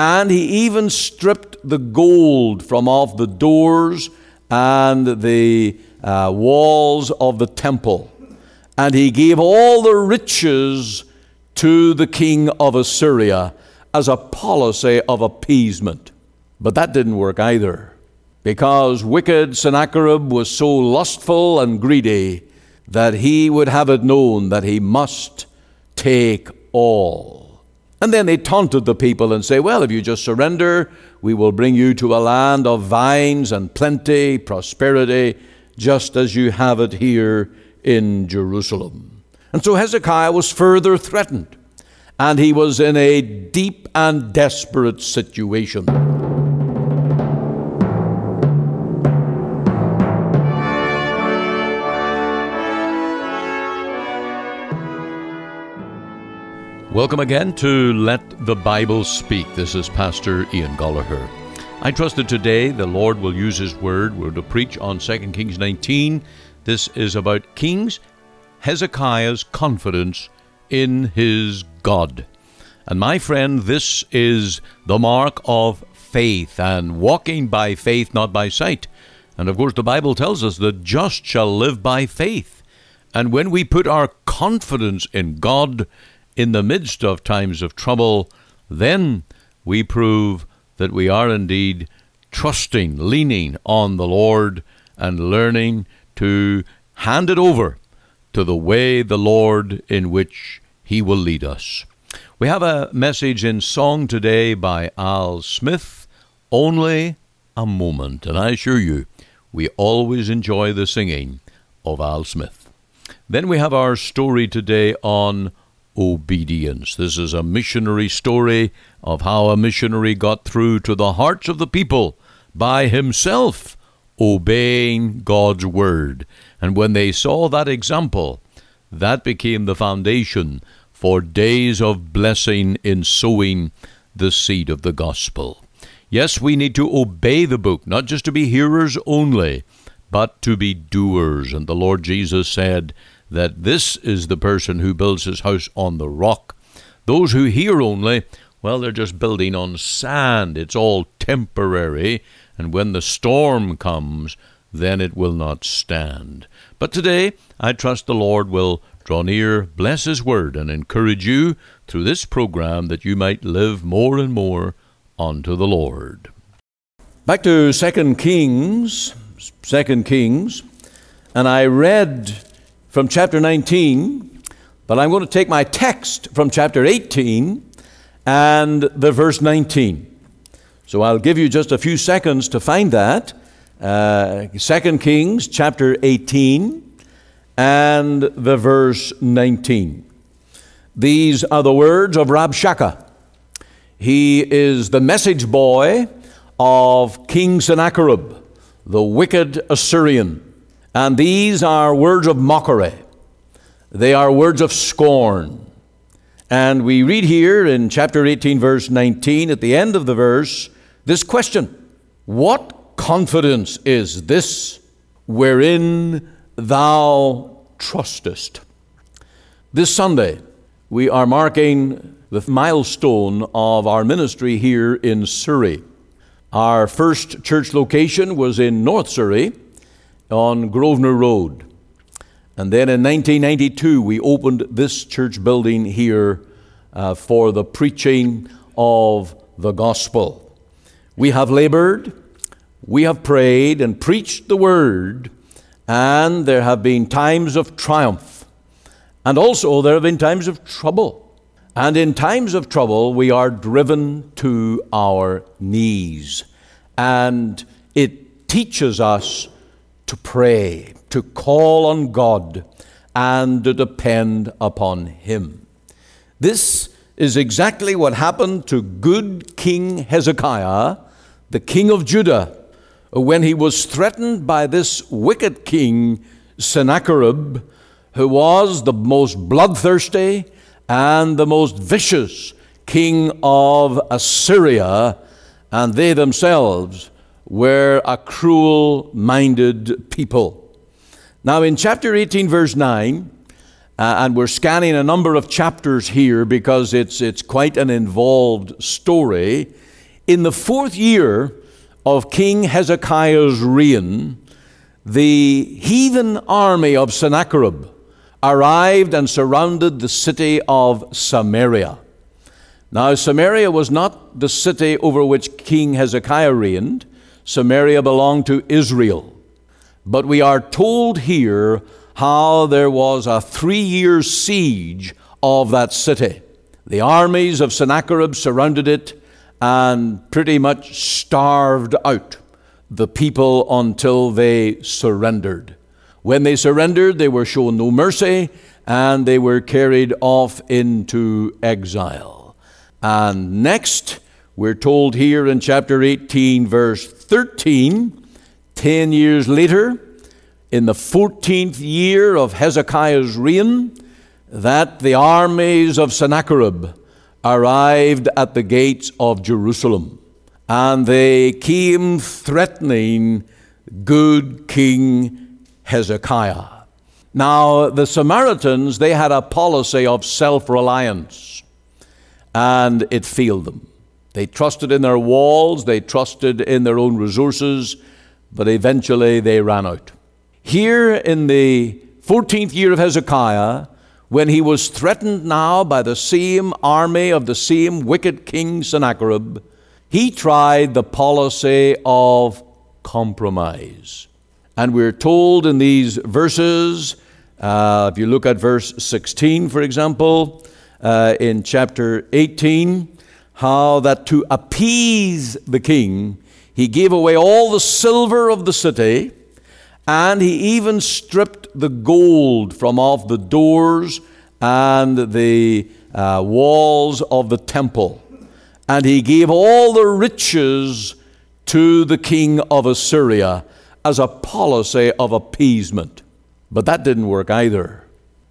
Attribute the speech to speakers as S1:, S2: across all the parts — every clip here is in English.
S1: and he even stripped the gold from off the doors and the uh, walls of the temple. And he gave all the riches to the king of Assyria as a policy of appeasement. But that didn't work either, because wicked Sennacherib was so lustful and greedy that he would have it known that he must take all. And then they taunted the people and say, Well, if you just surrender, we will bring you to a land of vines and plenty, prosperity, just as you have it here in Jerusalem. And so Hezekiah was further threatened, and he was in a deep and desperate situation. Welcome again to Let the Bible Speak. This is Pastor Ian Goligher. I trust that today the Lord will use His Word. We're to preach on 2 Kings 19. This is about Kings Hezekiah's confidence in his God. And my friend, this is the mark of faith and walking by faith, not by sight. And of course, the Bible tells us the just shall live by faith. And when we put our confidence in God, in the midst of times of trouble, then we prove that we are indeed trusting, leaning on the Lord, and learning to hand it over to the way the Lord in which He will lead us. We have a message in song today by Al Smith, Only a Moment, and I assure you, we always enjoy the singing of Al Smith. Then we have our story today on obedience. This is a missionary story of how a missionary got through to the hearts of the people by himself obeying God's word. And when they saw that example, that became the foundation for days of blessing in sowing the seed of the gospel. Yes, we need to obey the book, not just to be hearers only, but to be doers. And the Lord Jesus said, that this is the person who builds his house on the rock. Those who hear only, well, they're just building on sand. It's all temporary, and when the storm comes, then it will not stand. But today, I trust the Lord will draw near, bless His word, and encourage you through this program that you might live more and more unto the Lord. Back to Second Kings, Second Kings, and I read from chapter 19, but I'm going to take my text from chapter 18 and the verse 19. So I'll give you just a few seconds to find that. Uh, 2 Kings chapter 18 and the verse 19. These are the words of Rabshakeh. He is the message boy of King Sennacherib, the wicked Assyrian. And these are words of mockery, they are words of scorn. And we read here in chapter 18, verse 19, at the end of the verse, this question What confidence is this wherein thou trustest? This Sunday, we are marking the milestone of our ministry here in Surrey. Our first church location was in North Surrey on Grosvenor Road. And then in 1992, we opened this church building here uh, for the preaching of the gospel. We have labored, we have prayed and preached the word, and there have been times of triumph. And also, there have been times of trouble. And in times of trouble, we are driven to our knees. And it teaches us to pray, to call on God, and to depend upon Him. This is exactly what happened to good King Hezekiah, the king of Judah, when he was threatened by this wicked king, Sennacherib, who was the most bloodthirsty and the most vicious king of Assyria, and they themselves were a cruel minded people. Now, in chapter 18, verse 9, Uh, and we're scanning a number of chapters here because it's, it's quite an involved story. In the fourth year of King Hezekiah's reign, the heathen army of Sennacherib arrived and surrounded the city of Samaria. Now, Samaria was not the city over which King Hezekiah reigned, Samaria belonged to Israel. But we are told here how there was a three year siege of that city. The armies of Sennacherib surrounded it and pretty much starved out the people until they surrendered. When they surrendered, they were shown no mercy and they were carried off into exile. And next, we're told here in chapter 18, verse 13, 10 years later, in the 14th year of Hezekiah's reign, that the armies of Sennacherib arrived at the gates of Jerusalem. And they came threatening good King Hezekiah. Now, the Samaritans, they had a policy of self reliance, and it failed them. They trusted in their walls, they trusted in their own resources, but eventually they ran out. Here in the 14th year of Hezekiah, when he was threatened now by the same army of the same wicked king Sennacherib, he tried the policy of compromise. And we're told in these verses, uh, if you look at verse 16, for example, uh, in chapter 18, how that to appease the king, he gave away all the silver of the city, and he even stripped the gold from off the doors and the uh, walls of the temple. And he gave all the riches to the king of Assyria as a policy of appeasement. But that didn't work either,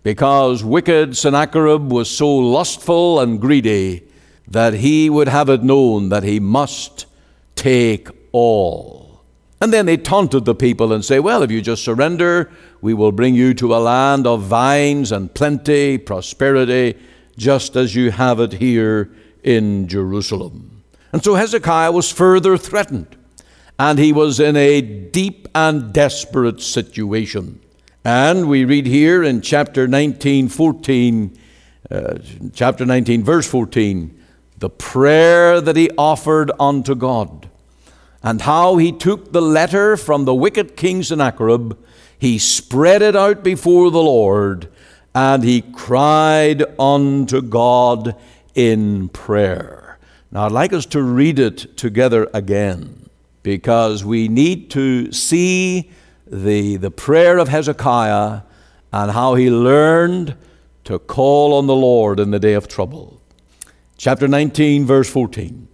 S1: because wicked Sennacherib was so lustful and greedy that he would have it known that he must take all. And then they taunted the people and say, Well, if you just surrender, we will bring you to a land of vines and plenty, prosperity, just as you have it here in Jerusalem. And so Hezekiah was further threatened, and he was in a deep and desperate situation. And we read here in chapter 19, 14, uh, chapter 19, verse 14, the prayer that he offered unto God, and how he took the letter from the wicked king Sennacherib, he spread it out before the Lord, and he cried unto God in prayer. Now, I'd like us to read it together again because we need to see the, the prayer of Hezekiah and how he learned to call on the Lord in the day of trouble chapter 19, verse 14.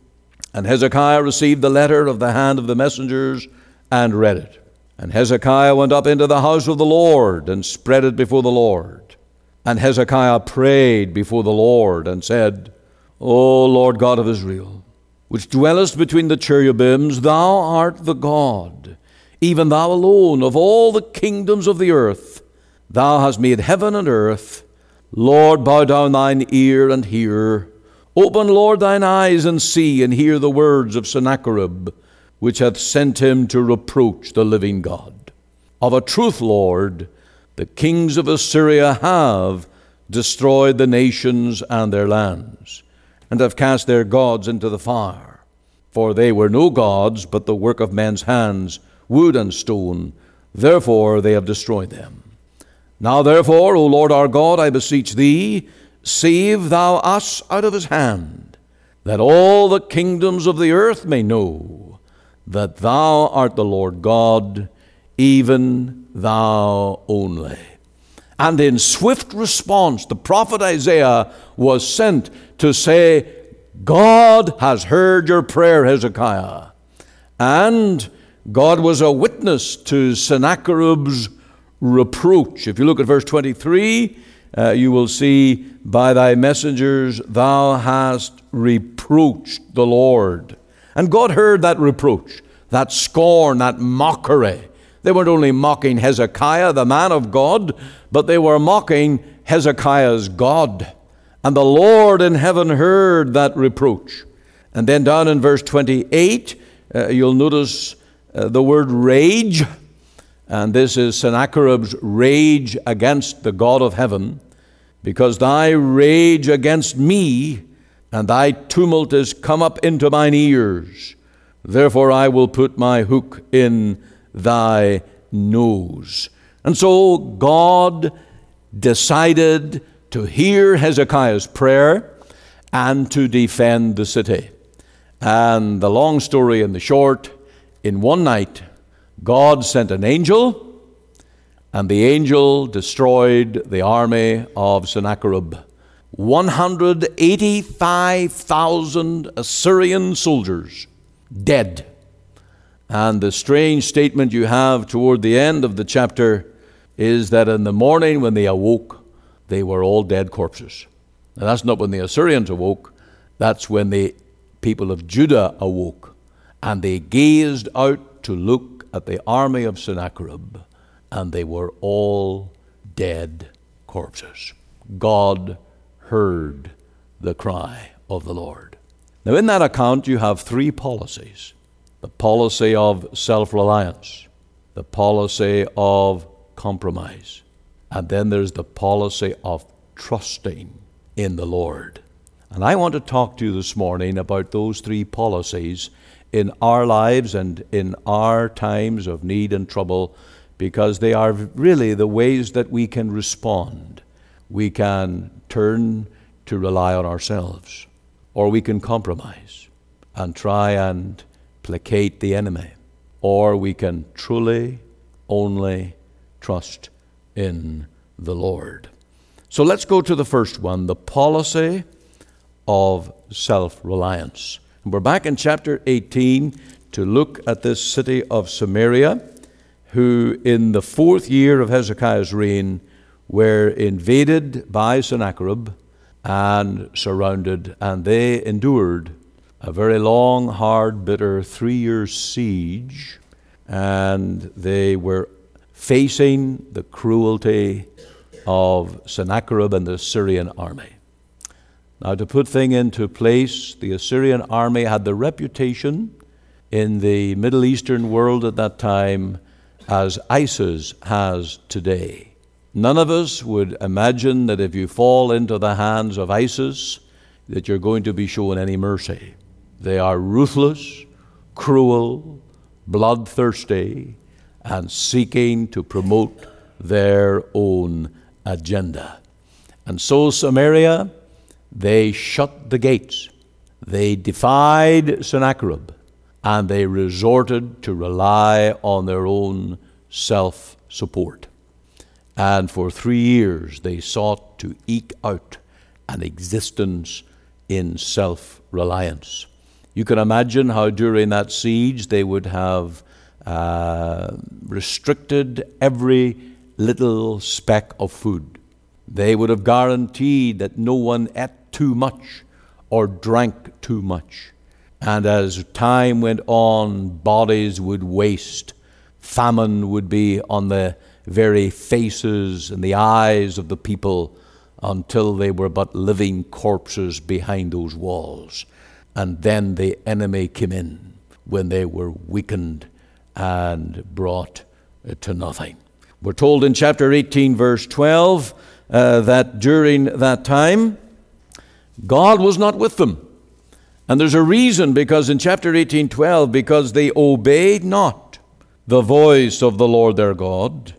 S1: And Hezekiah received the letter of the hand of the messengers and read it. And Hezekiah went up into the house of the Lord and spread it before the Lord. And Hezekiah prayed before the Lord and said, O Lord God of Israel, which dwellest between the cherubims, thou art the God, even thou alone of all the kingdoms of the earth. Thou hast made heaven and earth. Lord, bow down thine ear and hear. Open, Lord, thine eyes and see and hear the words of Sennacherib, which hath sent him to reproach the living God. Of a truth, Lord, the kings of Assyria have destroyed the nations and their lands, and have cast their gods into the fire. For they were no gods, but the work of men's hands, wood and stone. Therefore they have destroyed them. Now therefore, O Lord our God, I beseech thee, Save thou us out of his hand, that all the kingdoms of the earth may know that thou art the Lord God, even thou only. And in swift response, the prophet Isaiah was sent to say, God has heard your prayer, Hezekiah. And God was a witness to Sennacherib's reproach. If you look at verse 23, uh, you will see, By thy messengers thou hast reproached the Lord. And God heard that reproach, that scorn, that mockery. They weren't only mocking Hezekiah, the man of God, but they were mocking Hezekiah's God. And the Lord in heaven heard that reproach. And then down in verse 28, uh, you'll notice uh, the word rage. And this is Sennacherib's rage against the God of heaven. Because thy rage against me and thy tumult is come up into mine ears. Therefore I will put my hook in thy nose. And so God decided to hear Hezekiah's prayer and to defend the city. And the long story and the short, in one night, God sent an angel, and the angel destroyed the army of Sennacherib. 185,000 Assyrian soldiers dead. And the strange statement you have toward the end of the chapter is that in the morning when they awoke, they were all dead corpses. Now, that's not when the Assyrians awoke, that's when the people of Judah awoke. And they gazed out to look at the army of Sennacherib, and they were all dead corpses. God heard the cry of the Lord. Now, in that account, you have three policies the policy of self reliance, the policy of compromise, and then there's the policy of trusting in the Lord. And I want to talk to you this morning about those three policies in our lives and in our times of need and trouble because they are really the ways that we can respond. We can turn to rely on ourselves, or we can compromise and try and placate the enemy, or we can truly only trust in the Lord. So let's go to the first one the policy of self reliance. We're back in chapter 18 to look at this city of Samaria, who in the fourth year of Hezekiah's reign were invaded by Sennacherib and surrounded, and they endured a very long, hard, bitter three year siege, and they were facing the cruelty of Sennacherib and the Syrian army. Now, to put things into place, the Assyrian army had the reputation in the Middle Eastern world at that time as ISIS has today. None of us would imagine that if you fall into the hands of ISIS, that you're going to be shown any mercy. They are ruthless, cruel, bloodthirsty, and seeking to promote their own agenda. And so, Samaria, they shut the gates. They defied Sennacherib, and they resorted to rely on their own self support. And for three years, they sought to eke out an existence in self reliance. You can imagine how during that siege they would have uh, restricted every little speck of food. They would have guaranteed that no one ate too much or drank too much. And as time went on, bodies would waste. Famine would be on the very faces and the eyes of the people until they were but living corpses behind those walls. And then the enemy came in when they were weakened and brought to nothing. We're told in chapter 18, verse 12, uh, that during that time, God was not with them. And there's a reason because in chapter 18, 12, because they obeyed not the voice of the Lord their God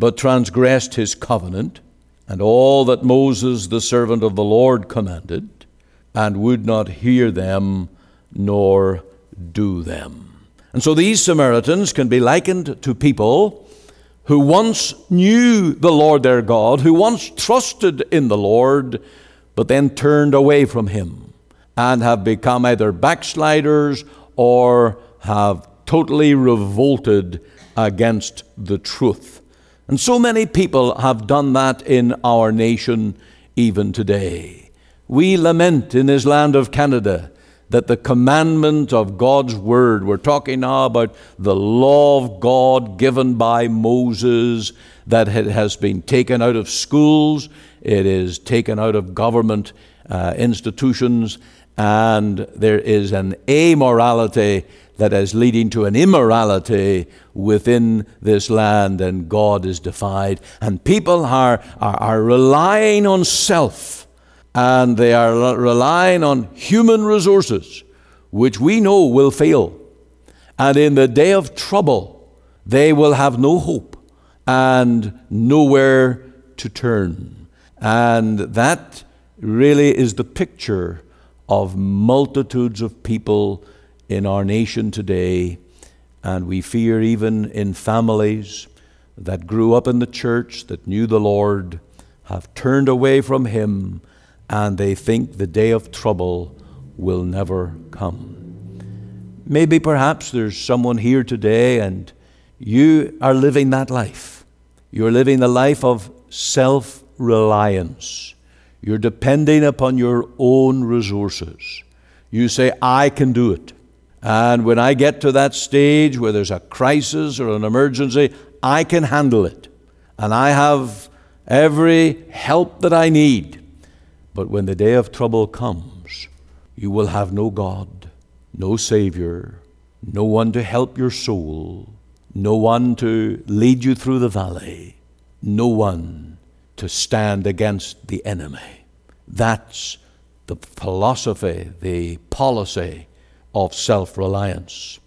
S1: but transgressed his covenant, and all that Moses, the servant of the Lord, commanded, and would not hear them nor do them. And so these Samaritans can be likened to people who once knew the Lord their God, who once trusted in the Lord, but then turned away from him and have become either backsliders or have totally revolted against the truth. And so many people have done that in our nation even today. We lament in this land of Canada that the commandment of God's word, we're talking now about the law of God given by Moses, that has been taken out of schools it is taken out of government uh, institutions, and there is an amorality that is leading to an immorality within this land, and God is defied. And people are, are, are relying on self, and they are relying on human resources, which we know will fail. And in the day of trouble, they will have no hope and nowhere to turn. And that really is the picture of multitudes of people in our nation today, and we fear even in families that grew up in the church, that knew the Lord, have turned away from Him, and they think the day of trouble will never come. Maybe perhaps there's someone here today and you are living that life. You're living the life of self reliance. You're depending upon your own resources. You say, I can do it. And when I get to that stage where there's a crisis or an emergency, I can handle it. And I have every help that I need. But when the day of trouble comes, you will have no God, no Savior, no one to help your soul, no one to lead you through the valley, no one to stand against the enemy. That's the philosophy, the policy of self reliance.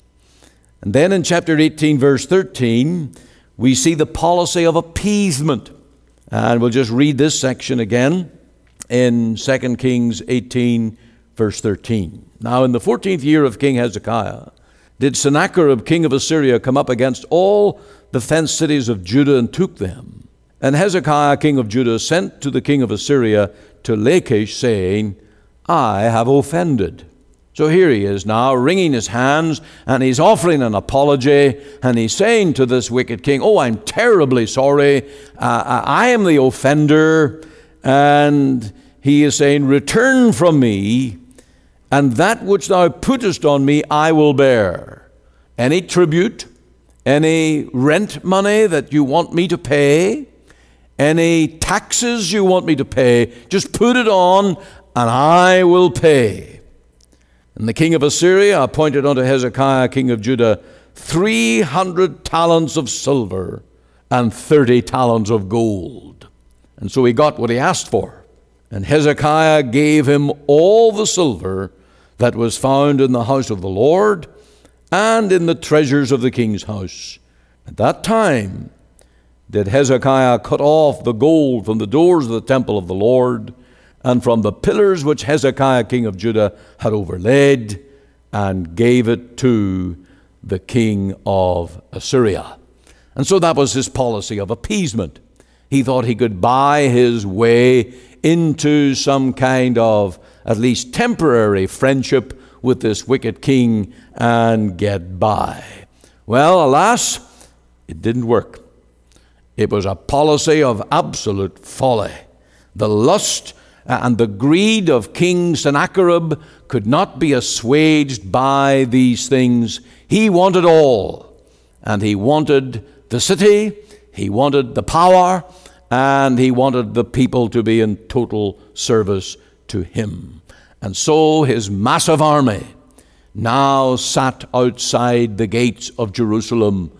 S1: And then in chapter 18, verse 13, we see the policy of appeasement. And we'll just read this section again in 2 Kings 18, verse 13. Now, in the 14th year of King Hezekiah, did Sennacherib, king of Assyria, come up against all the fenced cities of Judah and took them. And Hezekiah, king of Judah, sent to the king of Assyria to Lachish, saying, I have offended. So here he is now, wringing his hands, and he's offering an apology, and he's saying to this wicked king, Oh, I'm terribly sorry. Uh, I am the offender. And he is saying, Return from me, and that which thou puttest on me I will bear. Any tribute, any rent money that you want me to pay, any taxes you want me to pay, just put it on, and I will pay. And the king of Assyria appointed unto Hezekiah, king of Judah, 300 talents of silver and 30 talents of gold. And so he got what he asked for. And Hezekiah gave him all the silver that was found in the house of the Lord and in the treasures of the king's house. At that time did Hezekiah cut off the gold from the doors of the temple of the Lord and from the pillars which Hezekiah king of Judah had overlaid, and gave it to the king of Assyria. And so that was his policy of appeasement. He thought he could buy his way into some kind of at least temporary friendship with this wicked king and get by. Well, alas, it didn't work. It was a policy of absolute folly. The lust and the greed of King Sennacherib could not be assuaged by these things. He wanted all, and he wanted the city, he wanted the power, and he wanted the people to be in total service to him. And so his massive army now sat outside the gates of Jerusalem,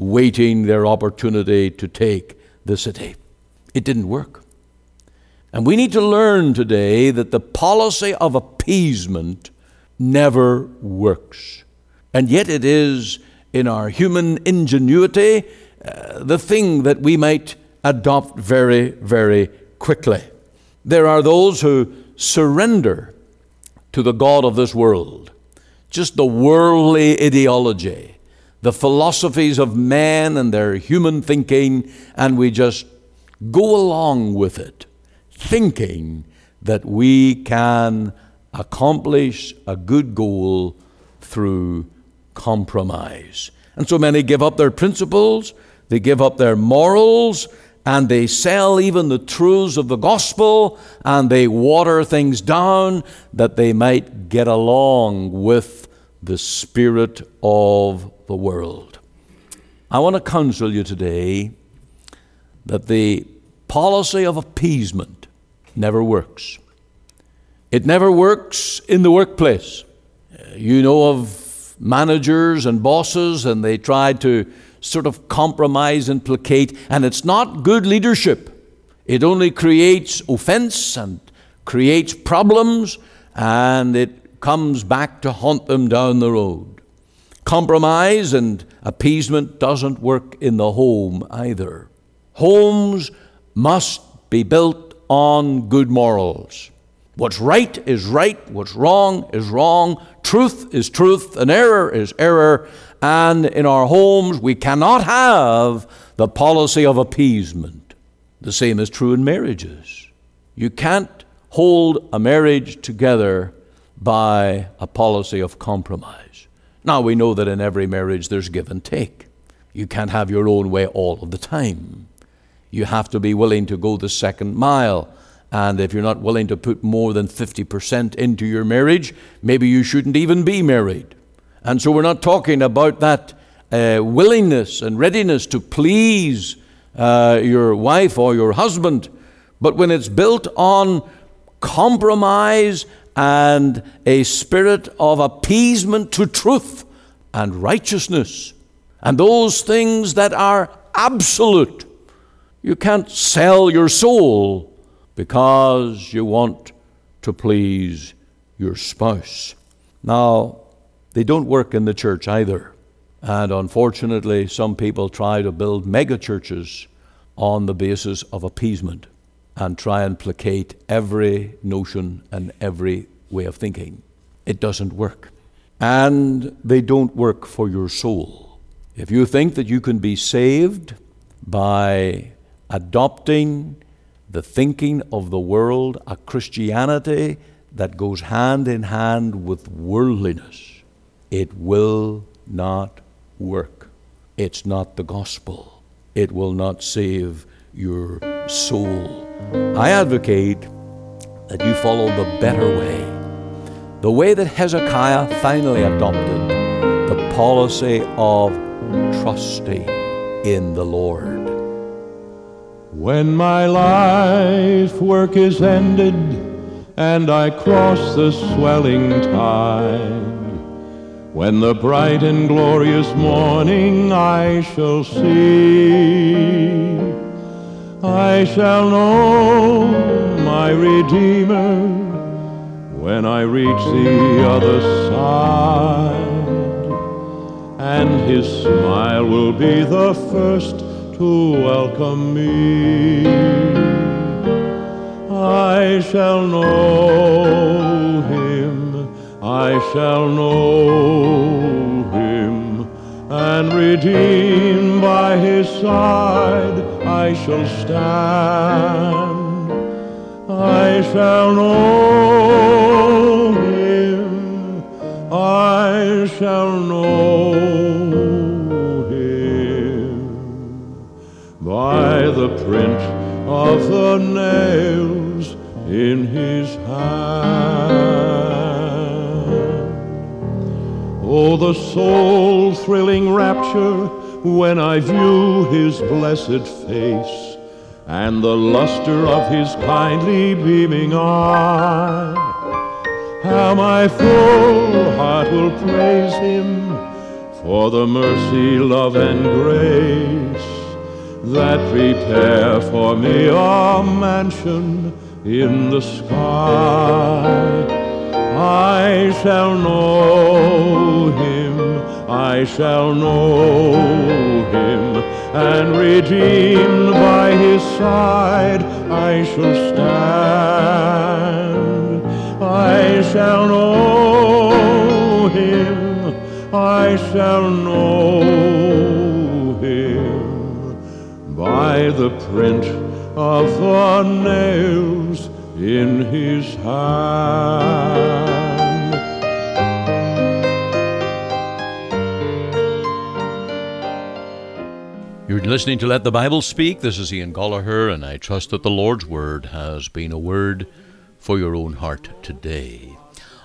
S1: waiting their opportunity to take the city. It didn't work. And we need to learn today that the policy of appeasement never works. And yet it is in our human ingenuity uh, the thing that we might adopt very, very quickly. There are those who surrender to the God of this world, just the worldly ideology, the philosophies of man and their human thinking, and we just go along with it thinking that we can accomplish a good goal through compromise. And so many give up their principles, they give up their morals, and they sell even the truths of the gospel, and they water things down that they might get along with the spirit of the world. I want to counsel you today that the policy of appeasement never works. It never works in the workplace. Uh, you know of managers and bosses, and they try to sort of compromise and placate, and it's not good leadership. It only creates offense and creates problems, and it comes back to haunt them down the road. Compromise and appeasement doesn't work in the home either. Homes must be built on good morals. What's right is right, what's wrong is wrong, truth is truth, and error is error. And in our homes, we cannot have the policy of appeasement. The same is true in marriages. You can't hold a marriage together by a policy of compromise. Now, we know that in every marriage there's give and take. You can't have your own way all of the time. You have to be willing to go the second mile and if you're not willing to put more than 50% into your marriage, maybe you shouldn't even be married. And so we're not talking about that uh, willingness and readiness to please uh, your wife or your husband, but when it's built on compromise and a spirit of appeasement to truth and righteousness and those things that are absolute. You can't sell your soul because you want to please your spouse. Now, they don't work in the church either. And unfortunately, some people try to build mega churches on the basis of appeasement and try and placate every notion and every way of thinking. It doesn't work. And they don't work for your soul. If you think that you can be saved by adopting the thinking of the world, a Christianity that goes hand in hand with worldliness. It will not work. It's not the gospel. It will not save your soul. I advocate that you follow the better way, the way that Hezekiah finally adopted the policy of trusting in the Lord.
S2: When my life work is ended and I cross the swelling tide, when the bright and glorious morning I shall see, I shall know my Redeemer when I reach the other side, and his smile will be the first to welcome me. I shall know him, I shall know him, and redeemed by his side I shall stand. I shall know him, I shall know him by the print of the nails in his hand. Oh, the soul thrilling rapture when I view his blessed face and the luster of his kindly beaming eye. How my full heart will praise him for the mercy, love, and grace that prepare for me a mansion in the sky. I shall know I shall know him, and redeemed by his side I shall stand. I shall know him, I shall know him by the print of the nails in his hand.
S1: You're listening to Let the Bible Speak. This is Ian Goligher, and I trust that the Lord's Word has been a word for your own heart today.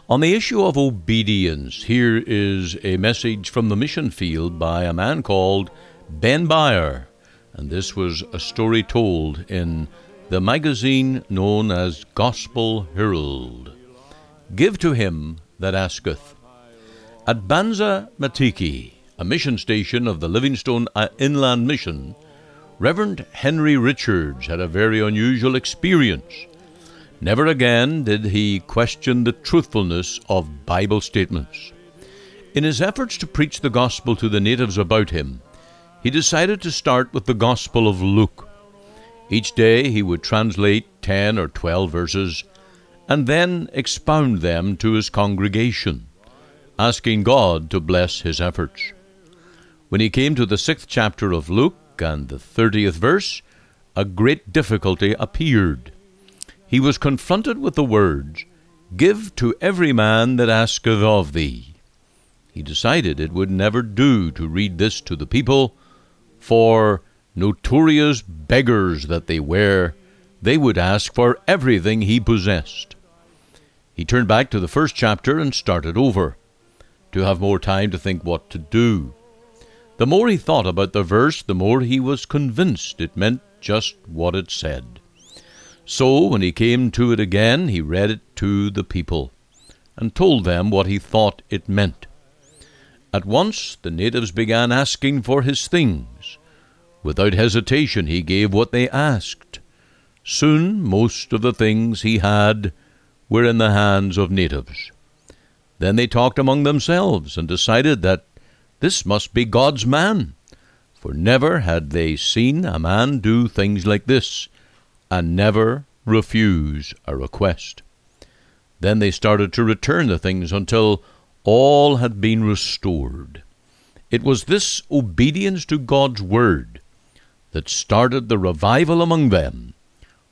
S1: On the issue of obedience, here is a message from the mission field by a man called Ben Byer and this was a story told in the magazine known as Gospel Herald. Give to him that asketh. At Banza Manteke, a mission station of the Livingstone uh, Inland Mission, Reverend Henry Richards had a very unusual experience. Never again did he question the truthfulness of Bible statements. In his efforts to preach the gospel to the natives about him, he decided to start with the Gospel of Luke. Each day he would translate 10 or 12 verses and then expound them to his congregation, asking God to bless his efforts. When he came to the sixth chapter of Luke and the thirtieth verse, a great difficulty appeared. He was confronted with the words, Give to every man that asketh of thee. He decided it would never do to read this to the people, for, notorious beggars that they were, they would ask for everything he possessed. He turned back to the first chapter and started over, to have more time to think what to do. The more he thought about the verse, the more he was convinced it meant just what it said. So, when he came to it again, he read it to the people, and told them what he thought it meant. At once the natives began asking for his things. Without hesitation he gave what they asked. Soon most of the things he had were in the hands of natives. Then they talked among themselves and decided that this must be God's man, for never had they seen a man do things like this, and never refuse a request. Then they started to return the things until all had been restored. It was this obedience to God's word that started the revival among them,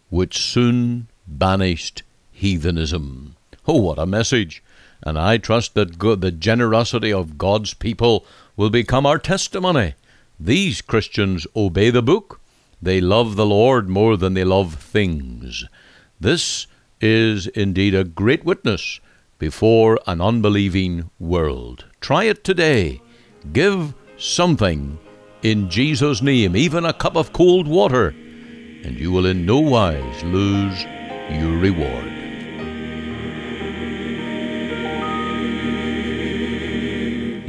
S1: which soon banished heathenism. Oh, what a message! And I trust that God, the generosity of God's people will become our testimony. These Christians obey the book. They love the Lord more than they love things. This is indeed a great witness before an unbelieving world. Try it today. Give something in Jesus' name, even a cup of cold water, and you will in no wise lose your reward.